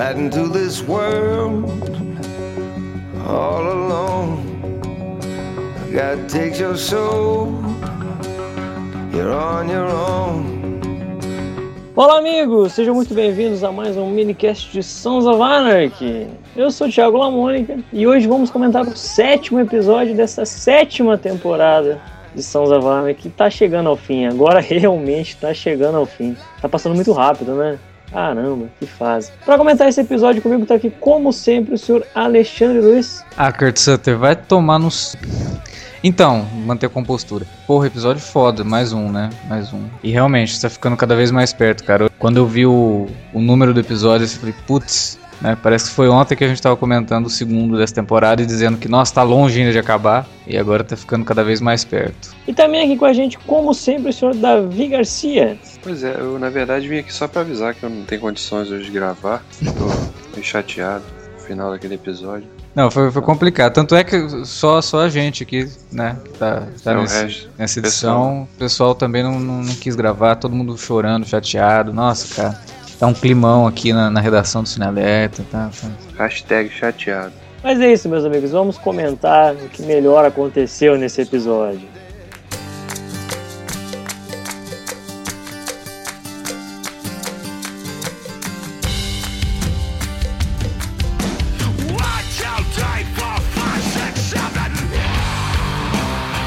this world all alone. God takes your soul, you're on your own. Olá, amigos! Sejam muito bem-vindos a mais um minicast de Sons of Anarchy. Eu sou o Thiago Lamônica e hoje vamos comentar o sétimo episódio dessa sétima temporada de Sons of Anarchy que tá chegando ao fim. Agora realmente tá chegando ao fim. Tá passando muito rápido, né? Caramba, que fase. Para comentar esse episódio comigo tá aqui, como sempre, o senhor Alexandre Luiz. Ah, Kurt Sutter, vai tomar nos. Então, manter a compostura. Porra, episódio foda, mais um, né? Mais um. E realmente, tá ficando cada vez mais perto, cara. Quando eu vi o, o número do episódio, eu falei, putz, né? Parece que foi ontem que a gente estava comentando o segundo dessa temporada e dizendo que, nossa, tá longe ainda de acabar e agora tá ficando cada vez mais perto. E também aqui com a gente, como sempre, o senhor Davi Garcia. Pois é, eu na verdade vim aqui só para avisar que eu não tenho condições hoje de gravar. Tô meio chateado no final daquele episódio. Não, foi, foi complicado. Tanto é que só, só a gente aqui, né, tá, tá nesse, nessa edição. O pessoal também não, não, não quis gravar, todo mundo chorando, chateado. Nossa, cara. Tá um climão aqui na, na redação do Cine Alerta, tá? Hashtag chateado. Mas é isso, meus amigos. Vamos comentar o que melhor aconteceu nesse episódio.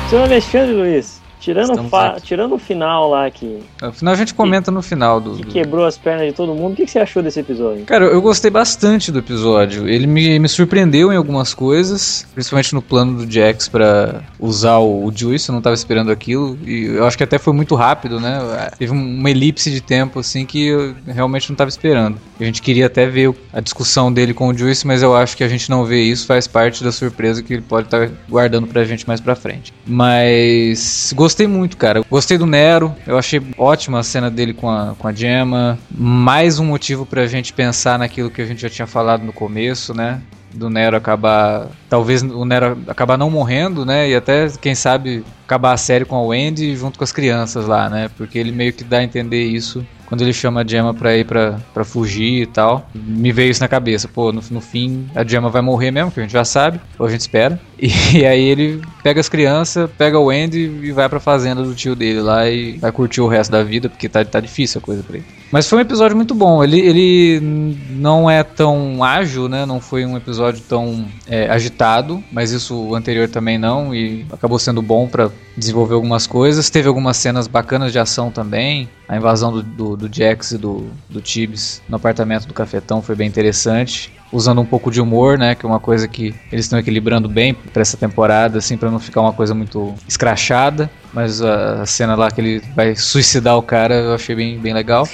Senhor Alexandre Luiz, Tirando, fa... Tirando o final lá que. O final a gente comenta que, no final do. Que quebrou as pernas de todo mundo. O que, que você achou desse episódio? Cara, eu gostei bastante do episódio. Ele me, me surpreendeu em algumas coisas, principalmente no plano do Jax para usar o, o Juice. Eu não tava esperando aquilo. E eu acho que até foi muito rápido, né? Teve uma elipse de tempo assim que eu realmente não tava esperando. A gente queria até ver a discussão dele com o Juice, mas eu acho que a gente não vê isso. Faz parte da surpresa que ele pode estar tá guardando pra gente mais pra frente. Mas gostei gostei muito, cara. Gostei do Nero, eu achei ótima a cena dele com a, com a Gemma. Mais um motivo pra gente pensar naquilo que a gente já tinha falado no começo, né? Do Nero acabar. Talvez o Nero acabar não morrendo, né? E até, quem sabe, acabar a série com a Wendy junto com as crianças lá, né? Porque ele meio que dá a entender isso quando ele chama a Gemma pra ir pra, pra fugir e tal, me veio isso na cabeça. Pô, no, no fim a Gemma vai morrer mesmo, que a gente já sabe, ou a gente espera. E, e, aí ele pega as crianças, pega o Andy e vai pra fazenda do tio dele lá e vai curtir o resto da vida, porque tá, tá difícil a coisa pra ele. Mas foi um episódio muito bom. Ele, ele não é tão ágil, né? Não foi um episódio tão é, agitado, mas isso o anterior também não. E acabou sendo bom para desenvolver algumas coisas. Teve algumas cenas bacanas de ação também. A invasão do, do, do Jax e do, do Tibbs no apartamento do Cafetão foi bem interessante usando um pouco de humor, né, que é uma coisa que eles estão equilibrando bem para essa temporada, assim, para não ficar uma coisa muito escrachada. Mas a, cena lá que ele vai suicidar o cara, eu achei bem, bem legal.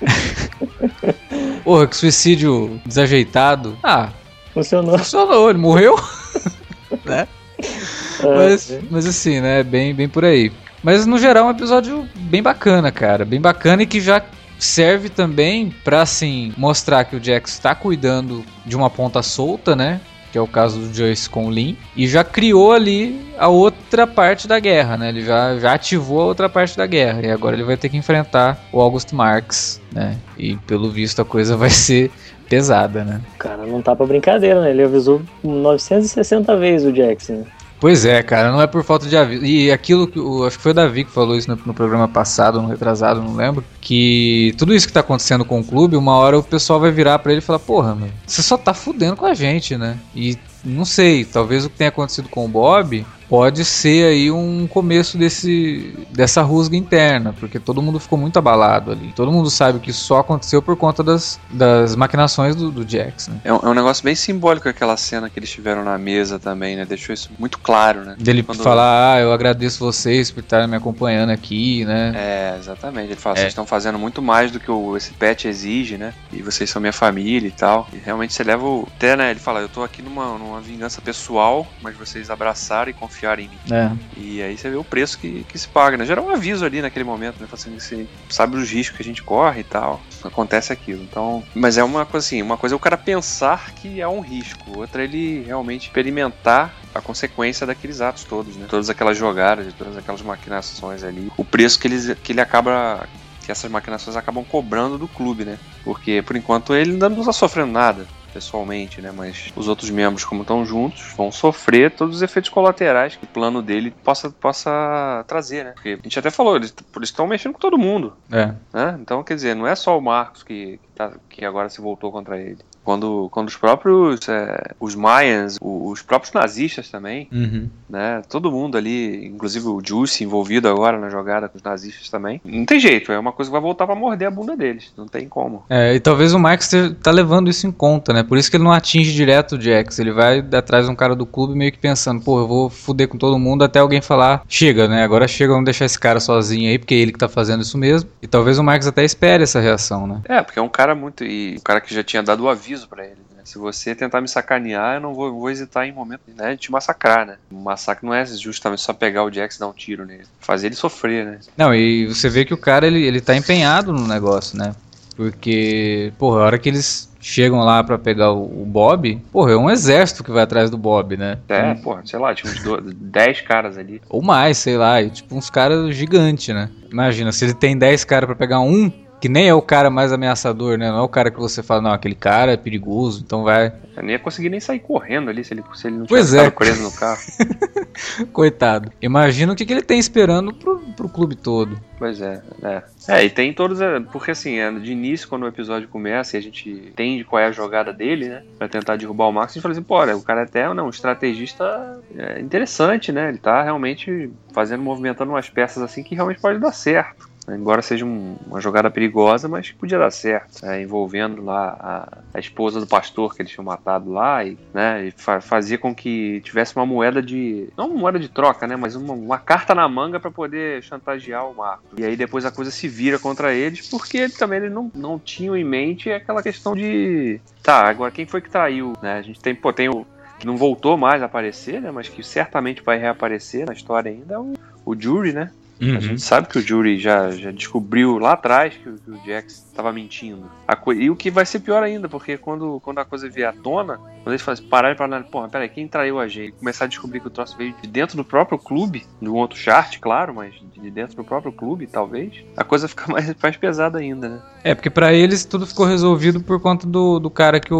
Porra, que suicídio desajeitado. Ah, funcionou. Funcionou, ele morreu. né? É, mas, é. mas assim, né, bem, bem por aí. Mas no geral é um episódio bem bacana, cara. Bem bacana e que já serve também para assim mostrar que o Jax está cuidando de uma ponta solta, né? Que é o caso do Joyce com o Lin, e já criou ali a outra parte da guerra, né? Ele já, já ativou a outra parte da guerra, e agora ele vai ter que enfrentar o August Marx, né? E pelo visto a coisa vai ser pesada, né? Cara, não tá pra brincadeira, né? Ele avisou 960 vezes o né? Pois é, cara, não é por falta de aviso. E aquilo que acho que foi o Davi que falou isso no, no, programa passado, no retrasado, não lembro, que tudo isso que tá acontecendo com o clube, uma hora o pessoal vai virar para ele e falar: "Porra, meu, você só tá fudendo com a gente, né?" E não sei, talvez o que tenha acontecido com o Bob pode ser aí um começo desse, dessa rusga interna, porque todo mundo ficou muito abalado ali. Todo mundo sabe que só aconteceu por conta das, das maquinações do, do Jax, né? É um, é um negócio bem simbólico aquela cena que eles tiveram na mesa também, né? Deixou isso muito claro, né? Dele Quando... falar, ah, eu agradeço vocês por estarem me acompanhando aqui, né? É, exatamente. Ele fala, é. vocês estão fazendo muito mais do que o, esse pet exige, né? E vocês são minha família e tal. E realmente você leva o... Até, né? Ele fala, eu tô aqui numa, numa vingança pessoal, mas vocês abraçaram e confiaram confiar em mim. É. E aí você vê o preço que, que se paga, né? Gera um aviso ali naquele momento, né? Assim, você sabe os riscos que a gente corre e tal. Acontece aquilo. Então. Mas é uma coisa assim, uma coisa é o cara pensar que é um risco, outra é ele realmente experimentar a consequência daqueles atos todos, né? Todas aquelas jogadas, todas aquelas maquinações ali. O preço que ele, que ele acaba que essas maquinações acabam cobrando do clube, né? Porque por enquanto ele ainda não está sofrendo nada pessoalmente, né? Mas os outros membros, como estão juntos, vão sofrer todos os efeitos colaterais que o plano dele possa, possa trazer, né? Porque a gente até falou, eles estão mexendo com todo mundo. É. Né? Então, quer dizer, não é só o Marcos que, que, tá, que agora se voltou contra ele. Quando, quando os próprios, é, os Mayans, os próprios nazistas também, Uhum. né? Todo mundo ali, inclusive o Juice envolvido agora na jogada com os nazistas também. Não tem jeito, é uma coisa que vai voltar pra morder a bunda deles. Não tem como. É, e talvez o Max tá levando isso em conta, né? Por isso que ele não atinge direto o Jax. Ele vai atrás de um cara do clube meio que pensando, pô, eu vou fuder com todo mundo até alguém falar, chega, né? Agora chega, vamos deixar esse cara sozinho aí, porque é ele que tá fazendo isso mesmo. E talvez o Max até espere essa reação, né? É, porque é um cara muito. E um cara que já tinha dado o aviso pra ele. Né? Se você tentar me sacanear, eu não vou, vou hesitar em momento né, de te massacrar, né? O massacre não é justamente só pegar o Jax e dar um tiro nele. Fazer ele sofrer, né? Não, e você vê que o cara, ele, ele tá empenhado no negócio, né? Porque, porra, a hora que eles chegam lá pra pegar o, o Bob, porra, é um exército que vai atrás do Bob, né? É, pô, sei lá, tinha uns do- 10 caras ali. Ou mais, sei lá, e, tipo uns caras gigantes, né? Imagina, se ele tem 10 caras pra pegar um, que nem é o cara mais ameaçador, né? Não é o cara que você fala, não, aquele cara é perigoso, então vai. Eu nem ia conseguir nem sair correndo ali se ele, se ele não Pois tivesse é. preso no carro. Coitado. Imagina o que, que ele tem esperando pro, pro clube todo. Pois é, é. É, e tem todos. é, Porque assim, é, de início, quando o episódio começa e a gente entende qual é a jogada dele, né? Pra tentar derrubar o Max, a gente fala assim, pô, o cara é até não, um estrategista é, interessante, né? Ele tá realmente fazendo, movimentando umas peças assim que realmente pode dar certo. Né? Embora seja um- uma jogada perigosa, mas podia dar certo. é, envolvendo lá a, a esposa do pastor que eles tinham matado lá e, né, e fa- fazia com que tivesse uma moeda de. Não uma moeda de troca, né? Mas uma, uma carta na manga pra poder chantagear o Marcos. E aí depois a coisa se vira contra eles, porque ele também eles não, não tinham em mente aquela questão de. Tá, agora quem foi que traiu? Né? A gente tem, pô, tem o. Que não voltou mais a aparecer, né? Mas que certamente vai reaparecer na história ainda é o, o Jury, né? A gente sabe que o Jury já, já descobriu lá atrás que o, que o Jax estava mentindo. A co- e o que vai ser pior ainda, porque quando, quando a coisa vier à tona, quando eles fazem, pararem para analisar, porra, peraí, quem traiu a gente? E começar a descobrir que o troço veio de dentro do próprio clube, de um outro chart, claro, mas de dentro do próprio clube, talvez, a coisa fica mais, mais pesada ainda, né? É, porque pra eles tudo ficou resolvido por conta do, do cara que o,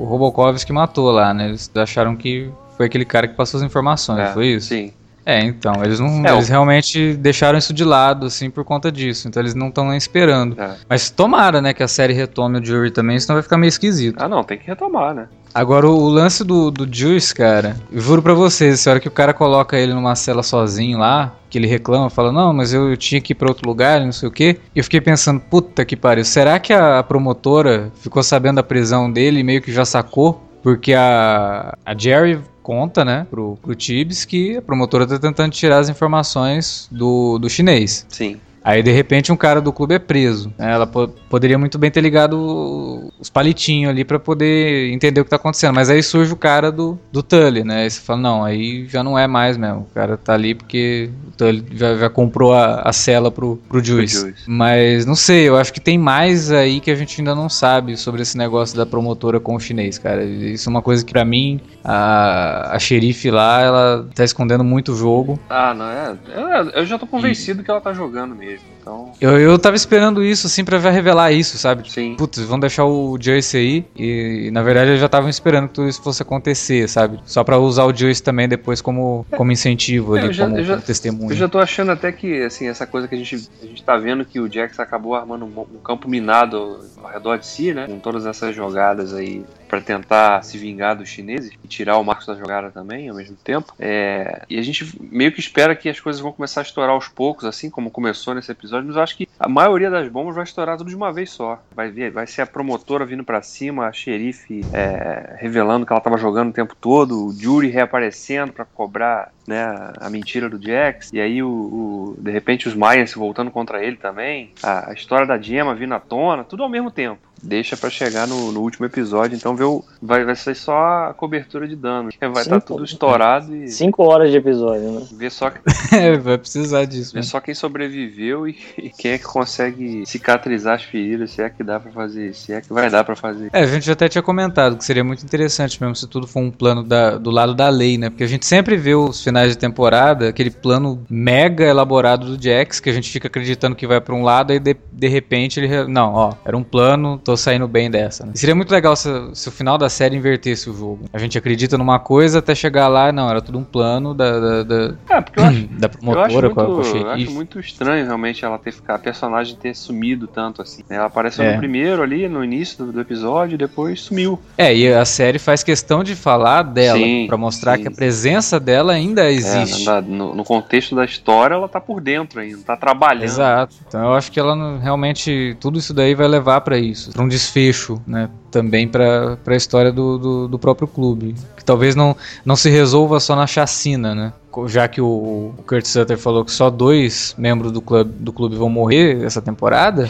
o Robokovski matou lá, né? Eles acharam que foi aquele cara que passou as informações, É, foi isso? Sim. É, então, eles não. É, eles o- realmente deixaram isso de lado, assim, por conta disso. Então eles não estão nem esperando. É. Mas tomara, né, que a série retome o Jury também, senão vai ficar meio esquisito. Ah, não, tem que retomar, né? Agora, o, o lance do, do Juice, cara, juro pra vocês, essa hora que o cara coloca ele numa cela sozinho lá, que ele reclama, fala, não, mas eu, eu tinha que ir pra outro lugar, não sei o quê. E eu fiquei pensando, puta que pariu, será que a promotora ficou sabendo da prisão dele e meio que já sacou? Porque a, a Jerry conta, né, pro, pro Tibbs que a promotora tá tentando tirar as informações do, do chinês. Sim. Aí de repente um cara do clube é preso. né? Ela po- poderia muito bem ter ligado os palitinhos ali pra poder entender o que tá acontecendo. Mas aí surge o cara do, do Tully, né? Aí você fala, não, aí já não é mais mesmo. O cara tá ali porque o Tully já, já comprou a, a cela pro, pro Juice. Juice. Mas não sei, eu acho que tem mais aí que a gente ainda não sabe sobre esse negócio da promotora com o chinês, cara. Isso é uma coisa que pra mim, a, a xerife lá, ela tá escondendo muito o jogo. Ah, não, é. Eu, eu já tô convencido que ela tá jogando mesmo. is Então, Eu, eu tava esperando isso, assim, pra revelar isso, sabe? sim. Putz, vão deixar o Joyce aí. E, na verdade, eles já estavam esperando que tudo isso fosse acontecer, sabe? Só pra usar o Joyce também depois como, como incentivo É, ali, eu já- como, eu já- como testemunho. Eu já tô achando até que, assim, essa coisa que a gente, a gente tá vendo que o Jax acabou armando um, um campo minado ao redor de si, né? Com todas essas jogadas aí pra tentar se vingar dos chineses e tirar o Marcos da jogada também ao mesmo tempo. É, e a gente meio que espera que as coisas vão começar a estourar aos poucos, assim como começou nesse episódio, mas eu acho que a maioria das bombas vai estourar tudo de uma vez só. Vai ver, vai ser a promotora vindo pra cima, a xerife é, revelando que ela tava jogando o tempo todo, o Jury reaparecendo pra cobrar né, a mentira do Jax, e aí o, o- de repente os Mayans voltando contra ele também, a, a história da Gemma vindo à tona, tudo ao mesmo tempo. Deixa pra chegar no, no último episódio, então vê o, vai, vai ser só a cobertura de dano. Vai estar tá tudo estourado e. Cinco horas de episódio, né? Ver só, É, vai precisar disso. ver né? só quem sobreviveu e, e quem é que consegue cicatrizar as feridas, se é que dá pra fazer, se é que vai dar pra fazer. É, a gente até tinha comentado que seria muito interessante mesmo se tudo for um plano da- do lado da lei, né? Porque a gente sempre vê os finais de temporada, aquele plano mega elaborado do Jax, que a gente fica acreditando que vai pra um lado e de, de repente ele. Não, ó, era um plano, tô saindo bem dessa. Né? Seria muito legal se, se o final da série invertesse o jogo. A gente acredita numa coisa até chegar lá, não, era tudo um plano da, da, da, É, porque eu acho. da Eu acho, promotora muito, com a, com eu acho muito estranho realmente ela ter ficado, a personagem ter sumido tanto assim. né? Ela apareceu É. no primeiro ali, no início do, do episódio, e depois sumiu. É, e a série faz questão de falar dela, pra mostrar sim. que a presença dela ainda É, existe. na- no, no contexto da história, ela tá por dentro ainda, tá trabalhando. Exato. Então eu acho que ela realmente tudo isso daí vai levar pra isso, Pra um desfecho, né? Também pra pra história do, do, do próprio clube, que talvez não, não se resolva só na chacina, né? Já que o, o Kurt Sutter falou que só dois membros do clube, do clube vão morrer essa temporada,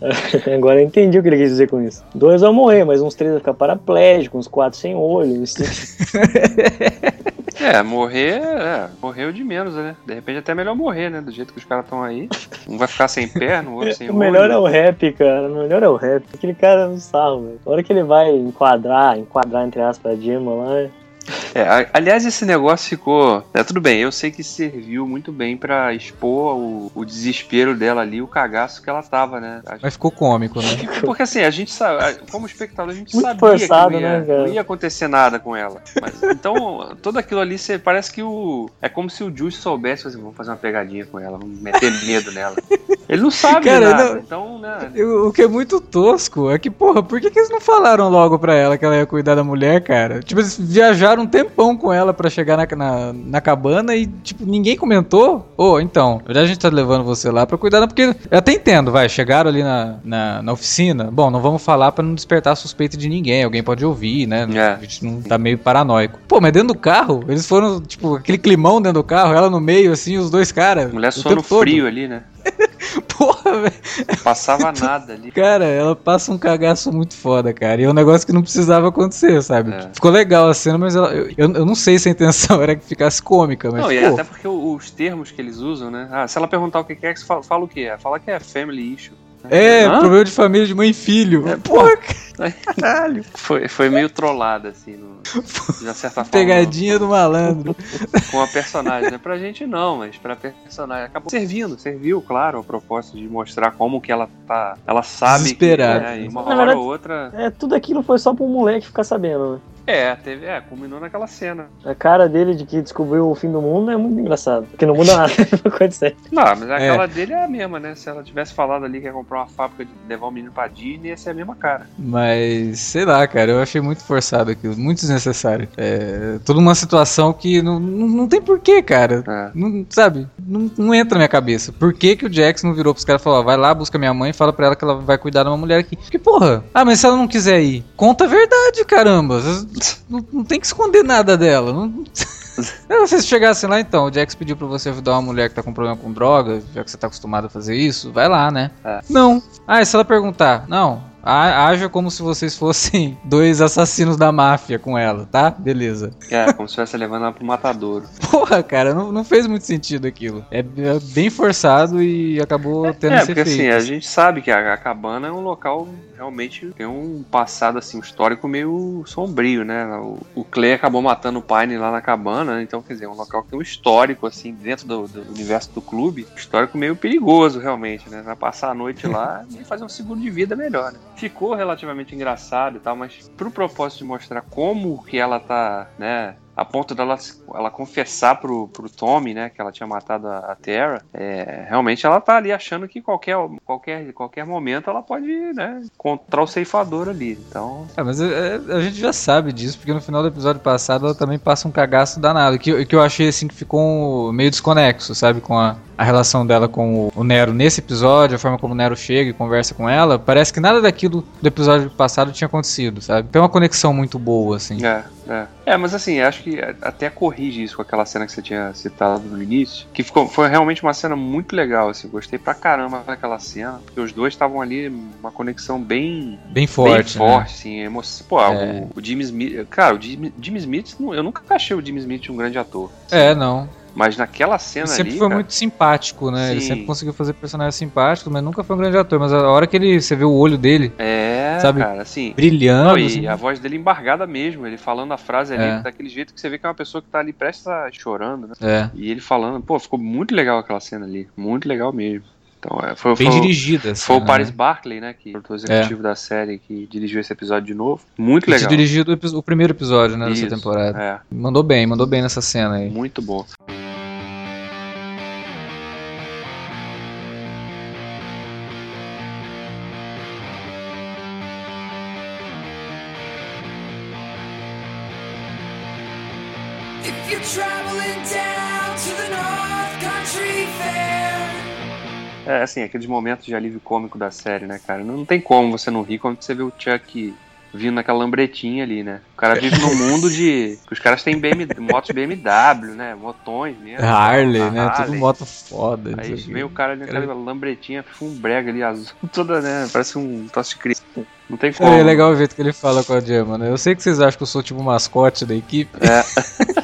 Agora eu entendi o que ele quis dizer com isso. Dois vão morrer, mas uns três vão ficar paraplégicos, uns quatro sem olho. uns É, morrer, é, morreu de menos, né? De repente até é melhor morrer, né? Do jeito que os caras estão aí. Um vai ficar sem perna, o outro sem O melhor olho. é o rap, cara. O melhor é o rap. Aquele cara é um sarro, velho. A hora que ele vai enquadrar, enquadrar entre aspas a Gemma lá. É, aliás, esse negócio ficou. É, tudo bem, eu sei que serviu muito bem pra expor o, o desespero dela ali, o cagaço que ela tava, né? A- mas ficou cômico, né? Porque assim, a gente sabe, como espectador, a gente Muito sabia forçado, que não ia, né, não ia acontecer nada com ela. Mas, então, tudo aquilo ali, você, parece que o. É como se o Juice soubesse, assim, vamos fazer uma pegadinha com ela, vamos meter medo nela. Ele não sabe Cara, nada, não- então, né? O o que é muito tosco é que, porra, por que, que eles não falaram logo pra ela que ela ia cuidar da mulher, cara? Tipo, eles viajaram um tempão com ela pra chegar na, na, na cabana e, tipo, ninguém comentou. Ô, então, na verdade a gente tá levando você lá pra cuidar, porque eu até entendo, vai, chegaram ali na, na, na oficina. Bom, não vamos falar pra não despertar suspeita de ninguém, alguém pode ouvir, né? É. A gente não tá meio paranoico. Pô, mas dentro do carro, eles foram, tipo, aquele climão dentro do carro, ela no meio, assim, os dois caras. Mulher o sono tempo todo. frio ali, né? Porra, velho. Passava nada ali. Cara, ela passa um cagaço muito foda, cara. E é um negócio que não precisava acontecer, sabe? É. Ficou legal a cena, mas ela- eu, eu, não sei se a intenção era que ficasse cômica, mas Não, e pô, até porque os termos que eles usam, né? Ah, se ela perguntar o que é, que fala, fala o quê? Fala que é family issue. É, Hã? problema de família de mãe e filho. É, Porra, caralho. Foi, foi meio trollada, assim, no, de uma certa forma. Pegadinha do malandro. com a personagem, né? Pra gente não, mas pra personagem acabou servindo, serviu, claro, a propósito de mostrar como que ela tá, ela sabe Desesperada. que é, e uma Na hora verdade- ou outra, É, tudo aquilo foi só pro moleque ficar sabendo, né? É, teve, é, culminou naquela cena. A cara dele de que descobriu o fim do mundo é muito engraçado. Porque não muda nada pra acontecer. Não, mas aquela dele é a mesma, né? Se ela tivesse falado ali que ia comprar uma fábrica de levar o menino pra Disney, ia ser a mesma cara. Mas, sei lá, cara, eu achei muito forçado aquilo, muito desnecessário. É, toda uma situação que não, não, não tem porquê, cara. É. Não, sabe? Não, não entra na minha cabeça. Por que, que o Jax não virou pros caras e falou: ó, vai lá, busca minha mãe e fala pra ela que ela vai cuidar de uma mulher aqui? Porque, porra, ah, mas se ela não quiser ir, conta a verdade, caramba. Não, não tem que esconder nada dela. Não. Se vocês chegassem lá, então, o Jax pediu pra você ajudar uma mulher que tá com problema com droga, já que você tá acostumado a fazer isso, vai lá, né? É. Não. Ah, e se ela perguntar? Não. Haja como se vocês fossem dois assassinos da máfia com ela, tá? Beleza. É, como se estivesse levando ela pro matadouro. Porra, cara, não, não fez muito sentido aquilo. É, é bem forçado e acabou tendo É, esse porque assim, efeito. a gente sabe que a, a cabana é um local realmente tem um passado assim, um histórico meio sombrio, né? O, o Clay acabou matando o Pine lá na cabana, né? então quer dizer, é um local que tem um histórico assim dentro do, do universo do clube, histórico meio perigoso realmente, né? Vai passar a noite lá e fazer um seguro de vida melhor, né? Ficou relativamente engraçado e tal, mas pro propósito de mostrar como que ela tá, né? A ponto dela ela confessar pro, pro Tommy, né, que ela tinha matado a, a Terra, é, realmente ela tá ali achando que qualquer, qualquer, qualquer momento ela pode, né, encontrar o ceifador ali. Então, Ah, mas é, é, a gente já sabe disso, porque no final do episódio passado ela também passa um cagaço danado. Que, que eu achei assim que ficou meio desconexo, sabe? Com a, a relação dela com o, o Nero nesse episódio, a forma como o Nero chega e conversa com ela. Parece que nada daquilo do episódio passado tinha acontecido, sabe? Tem uma conexão muito boa, assim. é, é. É, mas assim, acho que até corrige isso com aquela cena que você tinha citado no início, que ficou, foi realmente uma cena muito legal, assim, gostei pra caramba daquela cena, porque os dois estavam ali uma conexão bem bem forte, bem forte, né? assim, emoção. Pô, é. o, o Jimmy Smith, cara, o Jimmy, Jimmy Smith, eu nunca achei o Jimmy Smith um grande ator. Assim. É, não. Mas naquela cena ele sempre ali, foi cara, muito simpático, né? Sim. Ele sempre conseguiu fazer personagens simpáticos, mas nunca foi um grande ator. Mas a hora que ele, você vê o olho dele, é, sabe, cara, assim, brilhando. Não, e assim. a voz dele embargada mesmo, ele falando a frase ali, É. daquele jeito que você vê que é uma pessoa que tá ali prestes a chorando, né? É. E ele falando, pô, ficou muito legal aquela cena ali, muito legal mesmo. Então, é, foi, Bem foi, dirigida. foi o né? Paris Barclay, né, que é o produtor executivo da série, que dirigiu esse episódio de novo. Muito Ele legal. dirigiu o, o primeiro episódio, né, dessa Isso, temporada. É, Mandou bem, mandou bem nessa cena aí. muito bom. É, assim, aqueles momentos de alívio cômico da série, né, cara? Não, não tem como você não rir quando você vê o Chuck vindo naquela lambretinha ali, né? O cara vive num mundo de. os caras têm BMW, motos BMW, né? Motões mesmo. Harley, né? Tudo Harley. moto foda. Aí vem o cara ali naquela lambretinha, fumbbrega ali, azul, toda, né? Parece um tosse de. Não tem como. É, é legal o jeito que ele fala com a Gemma, né? Eu sei que vocês acham que eu sou tipo o mascote da equipe.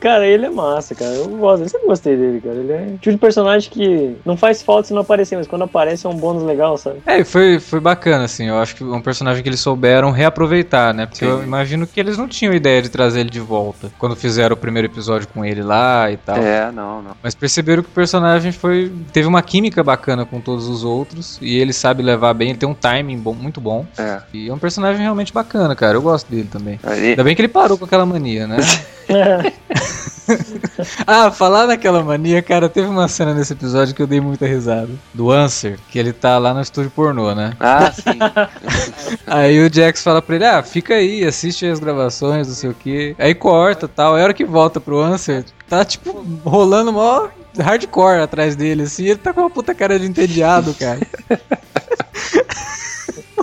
Cara, ele é massa, cara. Eu gosto, eu sempre gostei dele, cara. Ele é um tipo de personagem que não faz falta se não aparecer, mas quando aparece é um bônus legal, sabe? É, e foi, foi bacana, assim. Eu acho que é um personagem que eles souberam reaproveitar, né? Porque Sim. eu imagino que eles não tinham ideia de trazer ele de volta quando fizeram o primeiro episódio com ele lá e tal. É, não, não. Mas perceberam que o personagem foi teve uma química bacana com todos os outros e ele sabe levar bem, ele tem um timing bom, muito bom. É. E é um personagem realmente bacana, cara. Eu gosto dele também. Aí, Ainda bem que ele parou com aquela mania, né? ah, falar naquela mania, cara, teve uma cena nesse episódio que eu dei muita risada. Do Answer, que ele tá lá no estúdio pornô, né? ah, sim. Aí o Jax fala pra ele, ah, fica aí, assiste as gravações, não sei o que. Aí corta tal. Aí a hora que volta pro Answer, tá tipo rolando mó hardcore atrás dele, assim, ele tá com uma puta cara de entediado, cara.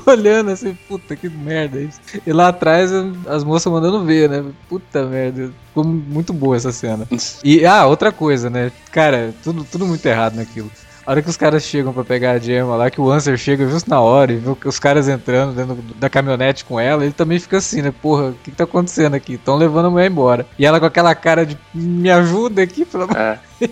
Olhando assim, puta que merda isso. E lá atrás as moças mandando ver, né? Puta merda. Ficou muito boa essa cena. E, ah, outra coisa, né? Cara, tudo, tudo muito errado naquilo. A hora que os caras chegam pra pegar a Gemma lá, que o Answer chega justo na hora e vê os caras entrando dentro da caminhonete com ela, ele também fica assim, né? Porra, o que, que tá acontecendo aqui? Estão levando a mulher embora. E ela com aquela cara de me ajuda aqui, pelo amor É.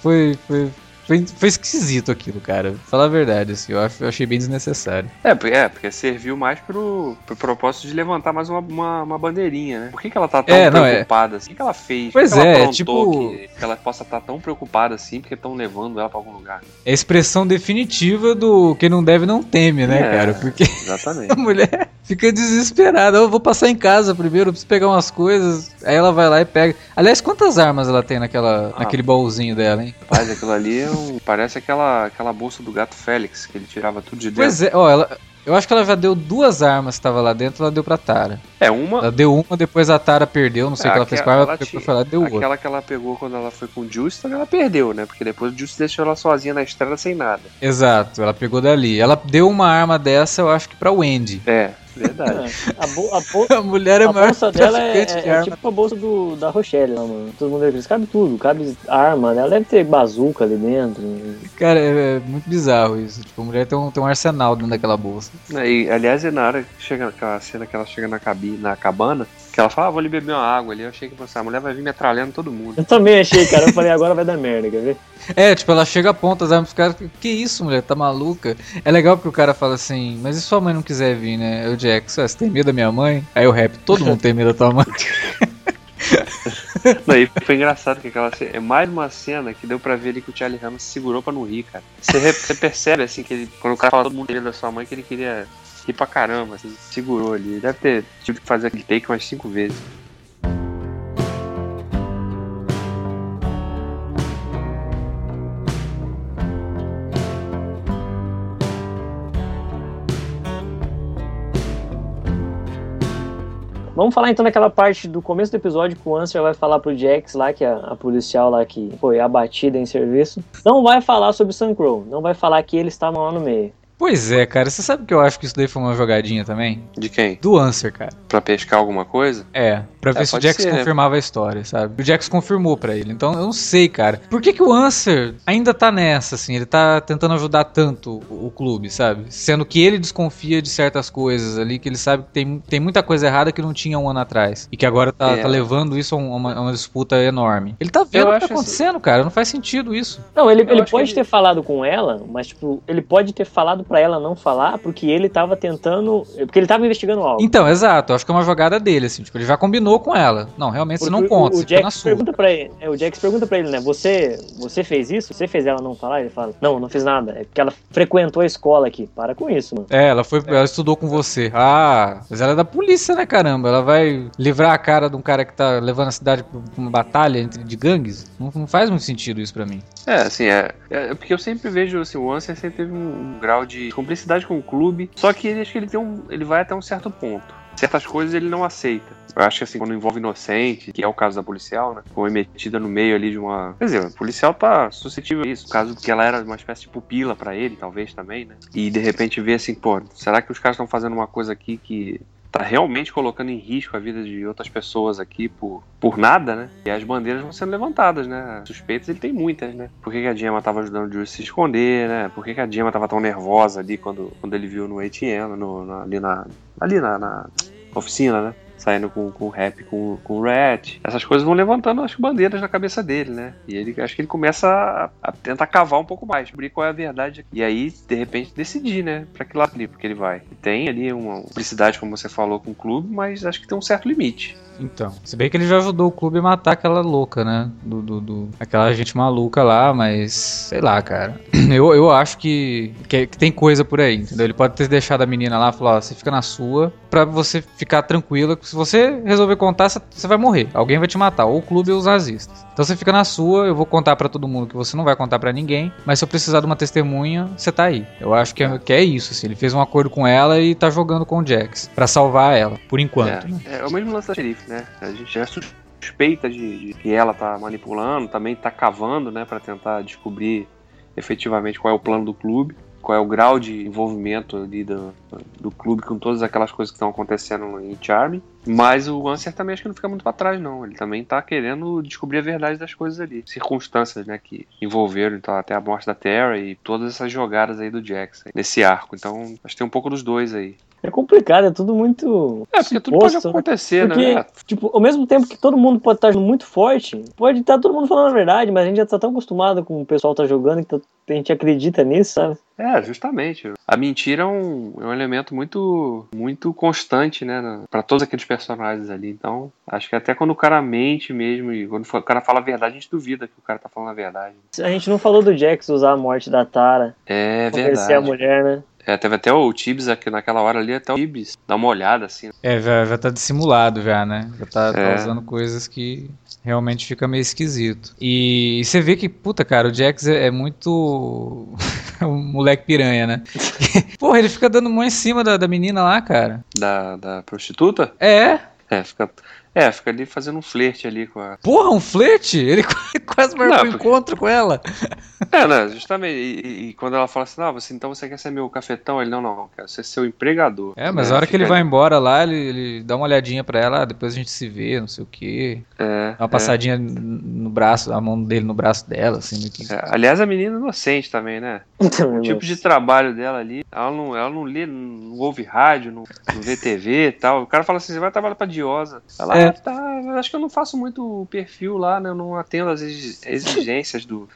foi, foi, foi, foi esquisito aquilo, cara. Falar a verdade, assim, eu, eu achei bem desnecessário. É, porque- é, porque serviu mais pro, pro propósito de levantar mais uma, uma, uma bandeirinha, né? Por que, que ela tá tão É, não, é. preocupada assim? O que, que ela fez? Pois que, que é, ela aprontou tipo- que, que ela possa estar tão preocupada assim porque estão levando ela pra algum lugar? É a expressão definitiva do quem não deve não teme, né, É. cara? Porque Exatamente. a mulher fica desesperada. Eu vou passar em casa primeiro, preciso pegar umas coisas. Aí ela vai lá e pega. Aliás, quantas armas ela tem naquela, Ah. naquele baúzinho dela, hein? Rapaz, aquilo ali é um- parece aquela, aquela bolsa do gato Félix, que ele tirava tudo de dentro. Pois é, ó, ela. Eu acho que ela já deu duas armas que tava lá dentro, ela deu pra Tara. É, uma. Ela deu uma, depois a Tara perdeu, não sei o que ela fez com a arma, Aquela- depois foi lá e deu outra. Aquela que ela pegou quando ela foi com o Juice, também ela perdeu, né? Porque depois o Juice deixou ela sozinha na estrada sem nada. Exato, ela pegou dali. Ela deu uma arma dessa, eu acho que pra Wendy. É, verdade. A, bo- a, bo- A mulher é a a maior bolsa dela é, de é- é arma. tipo a bolsa do, da Rochelle lá, mano. Todo mundo acredita. Cabe tudo, cabe arma, né? Ela deve ter bazuca ali dentro. Cara, é, é muito bizarro isso. Tipo, a mulher tem um, tem um arsenal dentro daquela bolsa. E, aliás, é na hora que chega aquela cena que ela chega na, cabine, na cabana, que ela fala, ah, vou ali beber uma água ali. Eu achei que você, a mulher vai vir metralhando todo mundo. Eu também achei, cara. Eu falei, agora vai dar merda, quer ver? É, tipo, ela chega a ponta as armas caras. Que isso, mulher? Tá maluca? É legal porque o cara fala assim, mas e se sua mãe não quiser vir, né? Jax, "Ué, você tem medo da minha mãe? Aí o rap, todo mundo tem medo da tua mãe. Não, e foi engraçado que aquela cena, é mais uma cena que deu pra ver ali que o Charlie Ramos se segurou pra não rir, cara. Você, re- você percebe, assim, que ele, quando o cara fala todo mundo da sua mãe, que ele queria rir pra caramba, segurou ali. Deve ter tido que fazer aquele take umas cinco vezes. Vamos falar então daquela parte do começo do episódio que o Answer vai falar pro Jax lá, que é a, a policial lá que foi abatida em serviço. Não vai falar sobre o Sun Crow, não vai falar que eles estavam lá no meio. Pois é, cara. Você sabe que eu acho que isso daí foi uma jogadinha também? De quem? Do Answer, cara. Pra pescar alguma coisa? É, pra ver É, se o Jax ser, né? confirmava a história, sabe? O Jax confirmou pra ele. Então eu não sei, cara. Por que, que o Answer ainda tá nessa, assim? Ele tá tentando ajudar tanto o, o clube, sabe? Sendo que ele desconfia de certas coisas ali, que ele sabe que tem, tem muita coisa errada que não tinha um ano atrás. E que agora tá, É. tá levando isso a um- uma, a uma disputa enorme. Ele tá vendo Eu o que tá acontecendo, cara. Não faz sentido isso. Não, ele, Eu ele pode ter ele- falado com ela, mas, tipo, ele pode ter falado pra ela não falar, porque ele tava tentando. Porque ele tava investigando algo. Então, exato. Eu acho que é uma jogada dele, assim. Tipo, ele já combinou com ela. Não, realmente você não Porque conta. O, o na Jax sua. pergunta pra ele, é, o Jax pergunta pra ele, né? Você, você fez isso? Você fez ela não falar? Ele fala, não, não fiz nada. É porque ela frequentou a escola aqui. Para com isso, mano. É, ela foi, ela estudou com você. Ah, mas ela é da polícia, né, caramba? Ela vai livrar a cara de um cara que tá levando a cidade pra uma batalha entre de gangues? Não, não faz muito sentido isso pra mim. É, assim, é, é porque eu sempre vejo assim, o Answer sempre teve um, um grau de cumplicidade com o clube, só que ele acho que ele tem um, ele vai até um certo ponto. Certas coisas ele não aceita. Eu acho que assim, quando envolve inocente, que é o caso da policial, né? Foi metida no meio ali de uma. Quer dizer, o policial tá suscetível a isso. O caso que ela era uma espécie de pupila pra ele, talvez também, né? E de repente vê assim, pô, será que os caras estão fazendo uma coisa aqui que tá realmente colocando em risco a vida de outras pessoas aqui por, por nada, né? E as bandeiras vão sendo levantadas, né? Suspeitas ele tem muitas, né? Por que, que a Gemma tava ajudando o Juice a se esconder, né? Por que, que a Gemma tava tão nervosa ali quando, quando ele viu no ATM, no, na- ali na, ali na, na oficina, né? Saindo com, com rap com, com Rat. Essas coisas vão levantando as bandeiras na cabeça dele, né? E ele acho que ele começa a, a tentar cavar um pouco mais, descobrir qual é a verdade. E aí, de repente, decidir, né? Pra que lado ali, porque ele vai. Tem ali uma publicidade, como você falou, com o clube, mas acho que tem um certo limite. Então, se bem que ele já ajudou o clube a matar aquela louca, né? Do, do, do- aquela gente maluca lá, mas sei lá, cara. Eu, eu acho que, que, que tem coisa por aí, entendeu? Ele pode ter deixado a menina lá e falar: ó, você fica na sua, pra você ficar tranquila. Se você resolver contar, você- vai morrer. Alguém vai te matar, ou o clube ou os nazistas. Então você fica na sua, eu vou contar pra todo mundo que você não vai contar pra ninguém, mas se eu precisar de uma testemunha, você tá aí. Eu acho que é, que é isso, assim. Ele fez um acordo com ela e tá jogando com o Jax pra salvar ela, por enquanto. né? É, é o mesmo lance da xerife, né? A gente já suspeita de, de que ela tá manipulando, também tá cavando, né, Pra tentar descobrir efetivamente qual é o plano do clube, qual é o grau de envolvimento ali do, do clube com todas aquelas coisas que estão acontecendo em Charme. Mas o Answer também acho que não fica muito pra trás, não. Ele também tá querendo descobrir a verdade das coisas ali. Circunstâncias, né, que envolveram então, até a morte da Terra e todas essas jogadas aí do Jackson, nesse arco. Então, acho que tem um pouco dos dois aí. É complicado, é tudo muito. É, porque tudo pode suposto, né? acontecer, Porque, né? tipo, ao mesmo tempo que todo mundo pode estar muito forte, pode estar todo mundo falando a verdade, mas a gente já tá tão acostumado com o pessoal tá jogando que tá- a gente acredita nisso, sabe? É, justamente. A mentira é um, é um elemento muito muito constante, né, pra todos aqueles personagens ali. Então, acho que até quando o cara mente mesmo e quando o cara fala a verdade, a gente duvida que o cara tá falando a verdade. A gente não falou do Jax usar a morte da Tara, É convencer a verdade. mulher, né? É, teve até o Tibbs aqui naquela hora ali, até o Tibbs dá uma olhada assim. É, já, já tá dissimulado já, né? Já tá, tá É. usando coisas que realmente fica meio esquisito. E, você vê que, puta, cara, o Jax é, é muito um moleque piranha, né? Porra, ele fica dando mão em cima da, da menina lá, cara. Da, da prostituta? É, É, fica. É, fica ali fazendo um flerte ali com a. porra, um flerte? Ele quase marcou Não, um porque- encontro com ela. É, né? Justamente. E, e- quando ela fala assim, não, você, então você quer ser meu cafetão? Ele, não, não, eu quero ser seu empregador. É, mas É, a hora que ele fica- vai embora lá, ele, ele dá uma olhadinha pra ela, ah, depois a gente se vê, não sei o quê. É, Dá uma passadinha no braço, a mão dele no braço dela, assim, meio que... é. É, Aliás, a menina é inocente também, né? O tipo de trabalho dela ali, ela não, ela não lê, não ouve rádio, não, não vê TV e tal. O cara fala assim, você vai trabalhar pra Diosa. Ela, É. ah, tá, acho que eu não faço muito o perfil lá, né? Eu não atendo às exi- exigências do...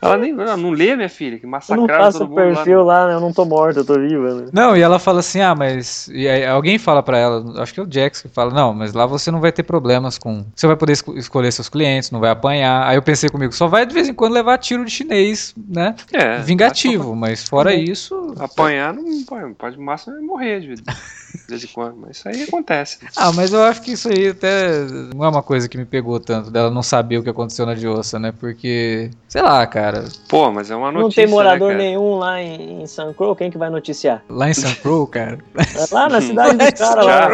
Ela nem, não, não lê, minha filha, que Eu não massacraram faço todo o mundo perfil lá. lá, né? Eu não tô morto, eu tô viva, né? Não, e ela fala assim, ah, mas... E aí alguém fala pra ela, acho que é o Jax que fala, não, mas lá você não vai ter problemas com... Você vai poder esco- escolher seus clientes, não vai apanhar. Aí eu pensei comigo, só vai de vez em quando levar tiro de chinês, né? É, Vingativo, mas fora Uhum. isso... Apanhar não pode, pode máximo é morrer de vez, de vez em quando, mas isso aí acontece. Ah, mas eu acho que isso aí até não é uma coisa que me pegou tanto, dela não saber o que aconteceu na Diossa, né? Porque, sei lá, cara, Pô, mas é uma notícia, não tem morador né, nenhum lá em, em San Crow, quem que vai noticiar? lá em San Crow, cara... É Lá na cidade do cara lá.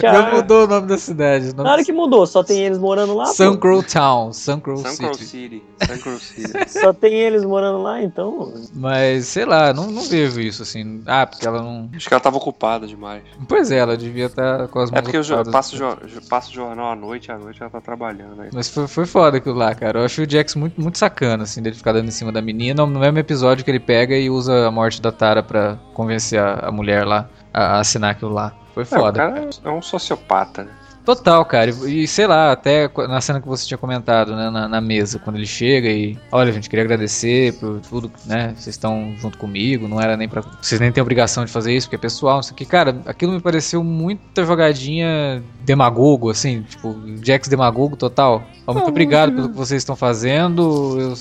Já. Não mudou o nome da cidade. nome Nada que mudou, só tem eles morando lá. pô. Suncrow Town, Suncrow Suncrow City. City. Suncrow City. Só tem eles morando lá, então. Mas, sei lá, não, não vejo isso assim. Ah, porque ela não. Acho que ela tava ocupada demais. Pois é, ela devia estar com as mãos É porque eu passo, jo- passo jornal à noite, à noite ela tá trabalhando aí. Mas foi, foi foda aquilo lá, cara. Eu acho o Jax muito, muito sacana, assim, dele ficar dando em cima da menina. No mesmo episódio que ele pega e usa a morte da Tara pra convencer a, a mulher lá a, a assinar aquilo lá. Foi É, o foda. cara é um sociopata, né? Total, cara. E, sei lá, até na cena que você tinha comentado, né, na, na mesa, quando ele chega e. Olha, gente, queria agradecer por tudo, né? Vocês estão junto comigo, não era nem pra. Vocês nem têm obrigação de fazer isso, porque é pessoal, não sei o que. Cara, aquilo me pareceu muita jogadinha demagogo, assim, tipo, Jax demagogo total. Ó, muito obrigado pelo que vocês estão fazendo. Eu,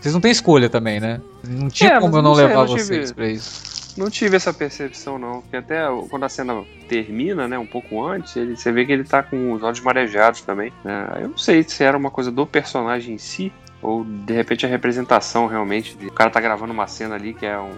vocês não têm escolha também, né? Não tinha É, como eu não não levar não tive- vocês pra isso. Não tive essa percepção, não. Porque até quando a cena termina, né, um pouco antes, ele, você vê que ele tá com os olhos marejados também. Né? Eu não sei se era uma coisa do personagem em si, ou de repente a representação realmente. de- O cara tá gravando uma cena ali que é um,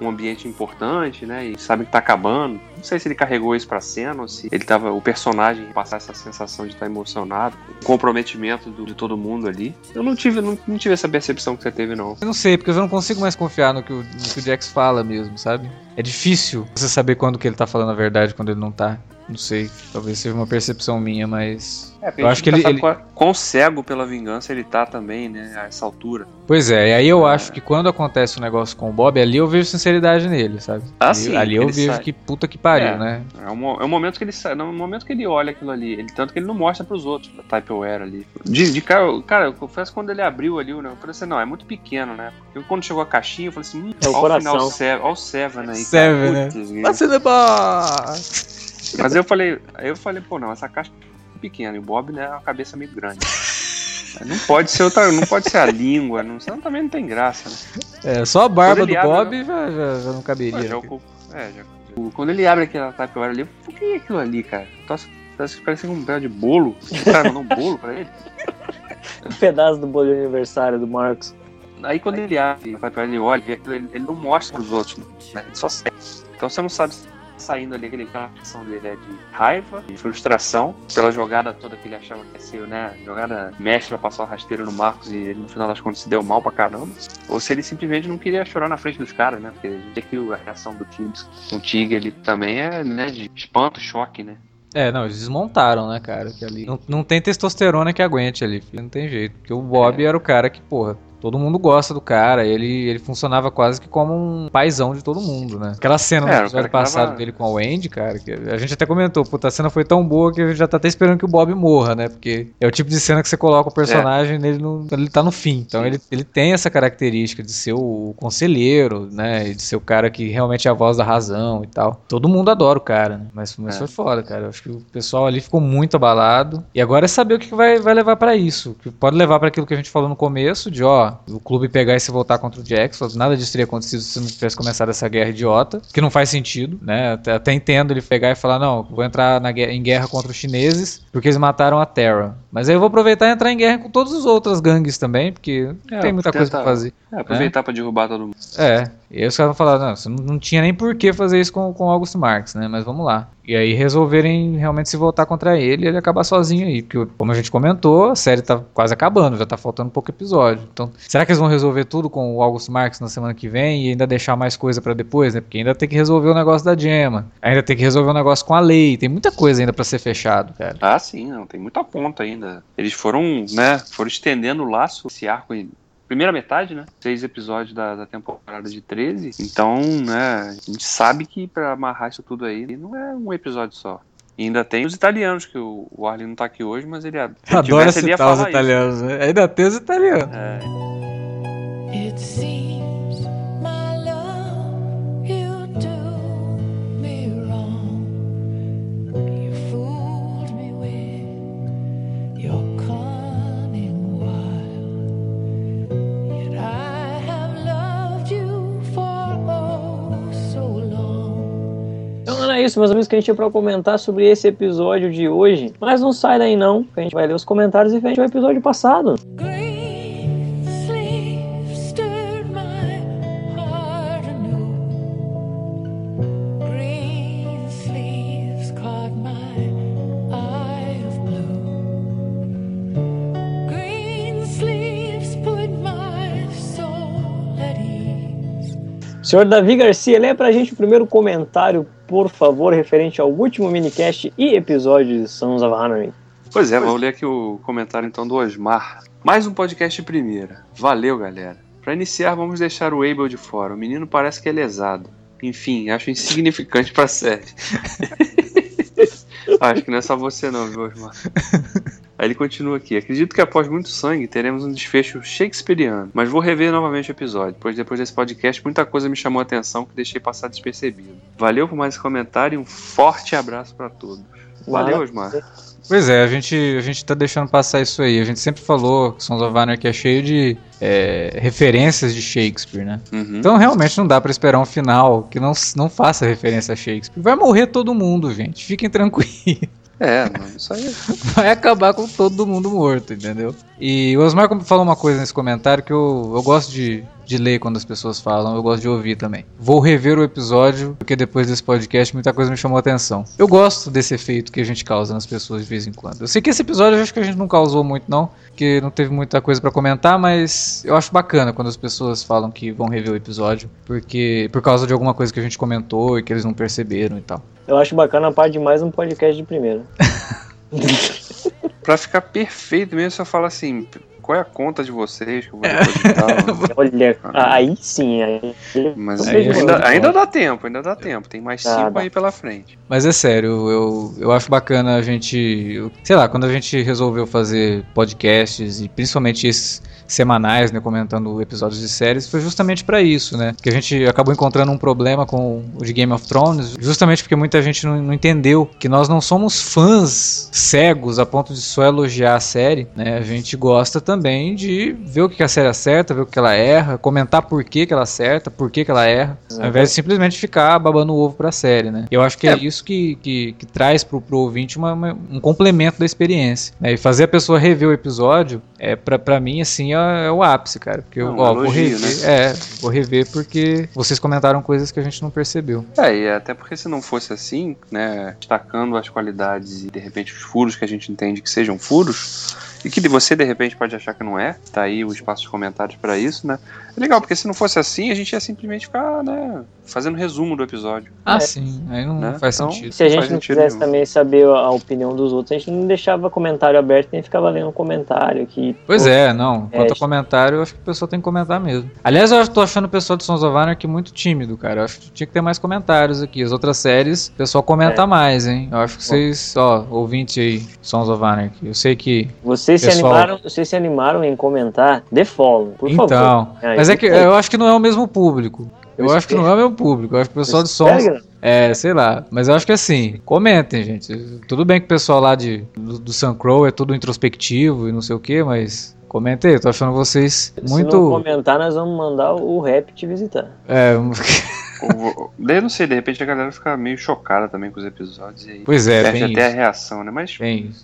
um ambiente importante, né? E sabe que tá acabando. Não sei se ele carregou isso pra cena ou se ele tava. O personagem passar essa sensação de estar emocionado, com o comprometimento do- de todo mundo ali. Eu não tive, não, não tive essa percepção que você teve, não. Eu não sei, porque eu não consigo mais confiar no que, o, no que o Jax fala mesmo, sabe? É difícil você saber quando que ele tá falando a verdade, quando ele não tá. Não sei, talvez seja uma percepção minha, mas. Eu acho que ele- ele- Quão, quão cego pela vingança ele tá também, né? A essa altura. Pois é, e aí eu acho que quando acontece um negócio com o Bob, ali eu vejo sinceridade nele, sabe? Ah, ali, sim, ali eu ele vejo sai. que puta que pariu, É. né? É um, mo- é um momento que ele sa- no momento que ele olha aquilo ali, ele, tanto que ele não mostra pros outros, pra Typeware ali. De, de cara, eu- cara, eu confesso que quando ele abriu ali, né, eu falei assim, não, é muito pequeno, né? Porque quando chegou a caixinha, eu falei assim, hum, É o ó o final ó o Seven aí. Seven, né? Putz, the boss! Mas eu falei, aí eu falei, pô, não, essa caixa é pequena, e o Bob, né, é uma cabeça meio grande. Não pode ser outra, não pode ser a língua, não, senão também não tem graça, né? É, só a barba do abre, Bob já, já, já não caberia. Mas já aqui. ocupa- é, já- quando ele abre aquela Tupperware ali, eu falei, o que é aquilo ali, cara? Parece, parece um pedaço de bolo. O cara mandou um bolo pra ele. Um pedaço do bolo de aniversário do Marcos. Aí quando ele abre a ele olha, ele, ele não mostra pros outros, né? Ele só segue. Então você não sabe se saindo ali aquele a ação dele é de raiva, de frustração, pela jogada toda que ele achava que ia ser, né? Jogada mestre pra passar o rasteiro no Marcos e ele no final das contas se deu mal pra caramba. Ou se ele simplesmente não queria chorar na frente dos caras, né? Porque a gente vê que a reação do Tigres com o Tig ele também é, né, de espanto, choque, né? É, não, eles desmontaram, né, cara? Que ali não, não tem testosterona que aguente ali, filho, não tem jeito. Porque o Bob era o cara que, porra, todo mundo gosta do cara, ele, ele funcionava quase que como um paizão de todo mundo, né? Aquela cena É, era o episódio passado dava- dele com a Wendy, cara, que a gente até comentou, puta, a cena foi tão boa que a gente já tá até esperando que o Bob morra, né? Porque é o tipo de cena que você coloca o personagem nele no, ele tá no fim. Então Sim. ele, ele tem essa característica de ser o conselheiro, né? E de ser o cara que realmente é a voz da razão e tal. Todo mundo adora o cara, né? Mas, mas É. foi foda, cara. Eu acho que o pessoal ali ficou muito abalado. E agora é saber o que vai, vai levar pra isso. Que pode levar pra aquilo que a gente falou no começo, de ó, o clube pegar e se voltar contra o Jackson. Nada disso teria acontecido se não tivesse começado essa guerra idiota. Que não faz sentido, né? Até, até entendo ele pegar e falar, não, vou entrar em guerra contra os chineses, porque eles mataram a Terra. Mas aí eu vou aproveitar e entrar em guerra com todas as outras gangues também, porque É, tem muita coisa pra fazer. É, aproveitar pra derrubar todo mundo. É, e aí os caras vão falar, não, você não, tinha nem por que fazer isso com, com o August Marx, né? Mas vamos lá. E aí resolverem realmente se voltar contra ele e ele acabar sozinho aí. Porque, como a gente comentou, a série tá quase acabando, já tá faltando pouco episódio. Então, será que eles vão resolver tudo com o August Marx na semana que vem e ainda deixar mais coisa pra depois, né? Porque ainda tem que resolver o negócio da Gemma. Ainda tem que resolver o negócio com a lei. Tem muita coisa ainda pra ser fechado, cara. Ah, sim, não, tem muita ponta ainda. Eles foram, né, foram estendendo o laço, esse arco em primeira metade, né? Seis episódios da, da temporada de 13. Então, né, a gente sabe que pra amarrar isso tudo aí não é um episódio só. E ainda tem os italianos, que o, o Arlen não tá aqui hoje, mas ele, Adora tivesse, ele ia citar os falar isso. italianos, né? Ainda tem os italianos. É, It seems, isso, meus amigos, que a gente tinha pra comentar sobre esse episódio de hoje. Mas não sai daí não, que a gente vai ler os comentários e frente ao episódio passado. Senhor Davi Garcia, lê pra gente o primeiro comentário, por favor, referente ao último minicast e episódio de Sons of Anarchy. Pois é, vou ler aqui o comentário então do Osmar. Mais um podcast primeira. Valeu, galera. Pra iniciar, vamos deixar o Abel de fora. O menino parece que é lesado. Enfim, acho insignificante pra série. acho que não é só você não, viu, Osmar? Aí ele continua aqui. Acredito que após muito sangue teremos um desfecho shakespeariano, mas vou rever novamente o episódio, pois depois desse podcast muita coisa me chamou a atenção que deixei passar despercebido. Valeu por mais esse comentário e um forte abraço pra todos. Valeu, Osmar. Pois é, a gente, a gente tá deixando passar isso aí. A gente sempre falou que Sons of Anarchy é cheio de é, referências de Shakespeare, né? Uhum. Então realmente não dá pra esperar um final que não, não faça referência a Shakespeare. Vai morrer todo mundo, gente. Fiquem tranquilos. É, mano, isso aí. Vai acabar com todo mundo morto, entendeu? E o Osmar falou uma coisa nesse comentário que eu, eu gosto de, de ler quando as pessoas falam, eu gosto de ouvir também. Vou rever o episódio, porque depois desse podcast muita coisa me chamou a atenção. Eu gosto desse efeito que a gente causa nas pessoas de vez em quando. Eu sei que esse episódio eu acho que a gente não causou muito, não, porque não teve muita coisa pra comentar, mas eu acho bacana quando as pessoas falam que vão rever o episódio, porque por causa de alguma coisa que a gente comentou e que eles não perceberam e tal. Eu acho bacana a parte de mais um podcast de primeira. Pra ficar perfeito mesmo, só fala assim: qual é a conta de vocês que eu vou depositar? Olha, aí sim, aí. Mas Aí é ainda, ainda dá tempo, ainda dá tempo. Tem mais Dá, cinco dá. aí pela frente. Mas é sério, eu, eu acho bacana a gente. Sei lá, quando a gente resolveu fazer podcasts e principalmente esses semanais, né, comentando episódios de séries, foi justamente pra isso, né? Que a gente acabou encontrando um problema com o de Game of Thrones, justamente porque muita gente não, não entendeu que nós não somos fãs cegos a ponto de só elogiar a série, né? A gente gosta também de ver o que a série acerta, ver o que ela erra, comentar por que, que ela acerta, por que, que ela erra, ao invés de simplesmente ficar babando o ovo pra série, né? Eu acho que é, É. isso que, que, que traz pro, pro ouvinte uma- uma- um complemento da experiência. né? E fazer a pessoa rever o episódio, é pra, pra mim, assim, é, é o ápice, cara. Porque eu É ó, vou elogio, rever. É, vou rever porque vocês comentaram coisas que a gente não percebeu. É, e até porque se não fosse assim, né, destacando as qualidades e de repente os furos que a gente entende que sejam furos, e que de você de repente pode achar que não é, tá aí o espaço de comentários pra isso, né? É legal, porque se não fosse assim, a gente ia simplesmente ficar, né, fazendo resumo do episódio. Ah, É. sim, aí não Né? faz Então, sentido. Se a Não gente não sentido quisesse nenhum. também saber a opinião dos outros, a gente não deixava comentário aberto nem ficava lendo comentário aqui. Pois Pô, é, não. Quanto É, a comentário, eu acho que o pessoal tem que comentar mesmo. Aliás, eu tô achando o pessoal de Sons of Anarchy muito tímido, cara. Eu acho que tinha que ter mais comentários aqui. As outras séries, o pessoal comenta É. mais, hein? Eu acho que vocês, ó, ouvinte aí, Sons of Anarchy. Eu sei que. Vocês se, Pessoal. animaram, vocês se animaram em comentar The Follow, por favor. então. Aí, Mas é que eu acho que não é o mesmo público. Eu Eu acho que não é o mesmo público. Eu acho que o pessoal de Sons. Telegram? É, sei lá. Mas eu acho que assim, comentem, gente. Tudo bem que o pessoal lá de, do, do Sun Crow é tudo introspectivo e não sei o que, mas. Comentem aí, tô achando vocês Se não muito. comentar, nós vamos mandar o rap te visitar. É, Ou- Daí eu não sei, de repente a galera fica meio chocada também com os episódios e pois é, perde bem até a isso. reação, né? Mas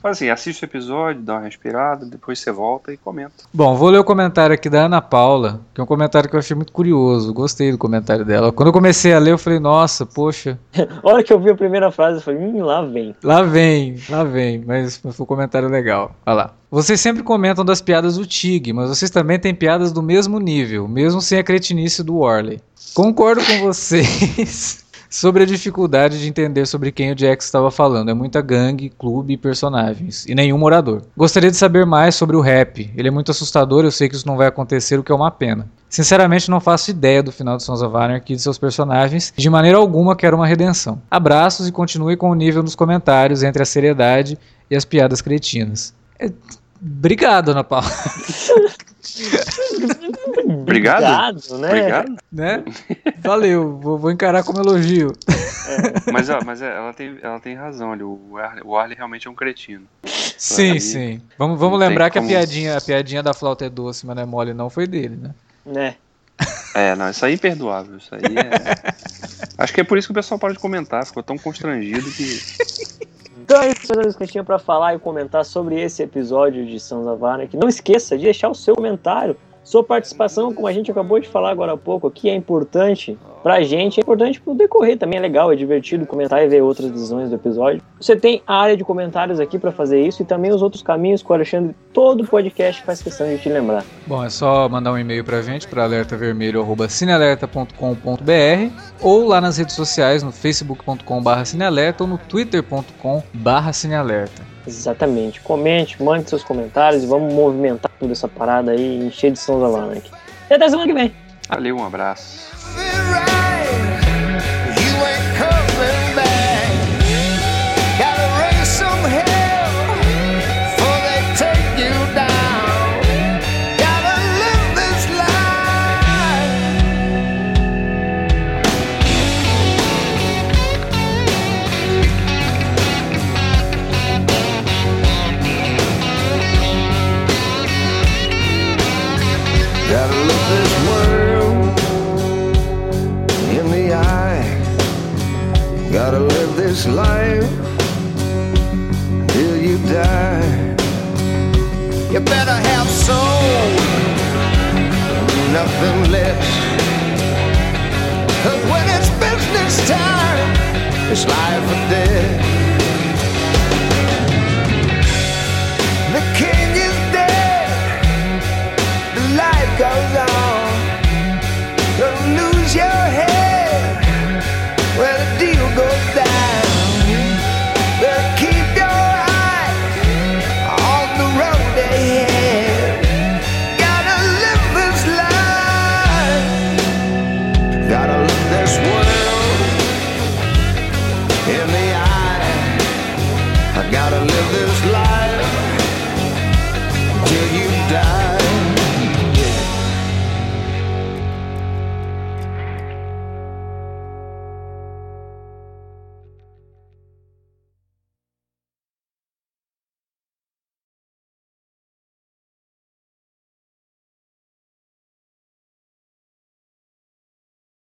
faz assim, assiste o episódio, dá uma respirada, depois você volta e comenta. Bom, vou ler o comentário aqui da Ana Paula, que é um comentário que eu achei muito curioso. Gostei do comentário dela. Quando eu comecei a ler, eu falei, nossa, poxa, A hora que eu vi a primeira frase, eu falei, hum, lá vem. lá vem, lá vem. Mas foi um comentário legal. Olha lá. Vocês sempre comentam das piadas do Tig, mas vocês também têm piadas do mesmo nível, mesmo sem a cretinice do Warley. Concordo com vocês sobre a dificuldade de entender sobre quem o Jax estava falando. É muita gangue, clube e personagens, e nenhum morador. Gostaria de saber mais sobre o rap. Ele é muito assustador, eu sei que isso não vai acontecer, o que é uma pena. Sinceramente, não faço ideia do final de Sons of Anarchy e de seus personagens. De maneira alguma quero uma redenção. Abraços e continue com o nível nos comentários entre a seriedade e as piadas cretinas. É, Obrigado, Ana Paula. Obrigado. né? Obrigado. né? Valeu, vou, vou encarar como elogio. Mas, ó, mas é, ela, tem, ela tem razão ali. O Arley, o Arley realmente é um cretino. Sim, Ali, sim. Vamos, vamos lembrar que a como- piadinha, a piadinha da flauta é doce, mas não é mole, não foi dele, né? Né? É, não, isso aí é imperdoável. Isso aí é. Acho que é por isso que o pessoal para de comentar, ficou tão constrangido que. Então é isso que eu tinha pra falar e comentar sobre esse episódio de Sons of Anarchy. Não esqueça de deixar o seu comentário, sua participação, como a gente acabou de falar agora há pouco aqui, é importante. Pra gente é importante pro decorrer também, é legal, é divertido comentar e ver outras visões do episódio. Você tem a área de comentários aqui pra fazer isso e também os outros caminhos que o Alexandre, todo podcast faz questão de te lembrar. Bom, é só mandar um e-mail pra gente, pra alertavermelho.cinealerta.com.br ou lá nas redes sociais, no facebook.com.br cinealerta ou no twitter.com.br cinealerta. Exatamente. Comente, mande seus comentários e vamos movimentar toda essa parada aí encher de Sons of Anarchy. E até semana que vem. Valeu, um abraço. You better have soul, nothing less. Cause when it's business time, it's life or death.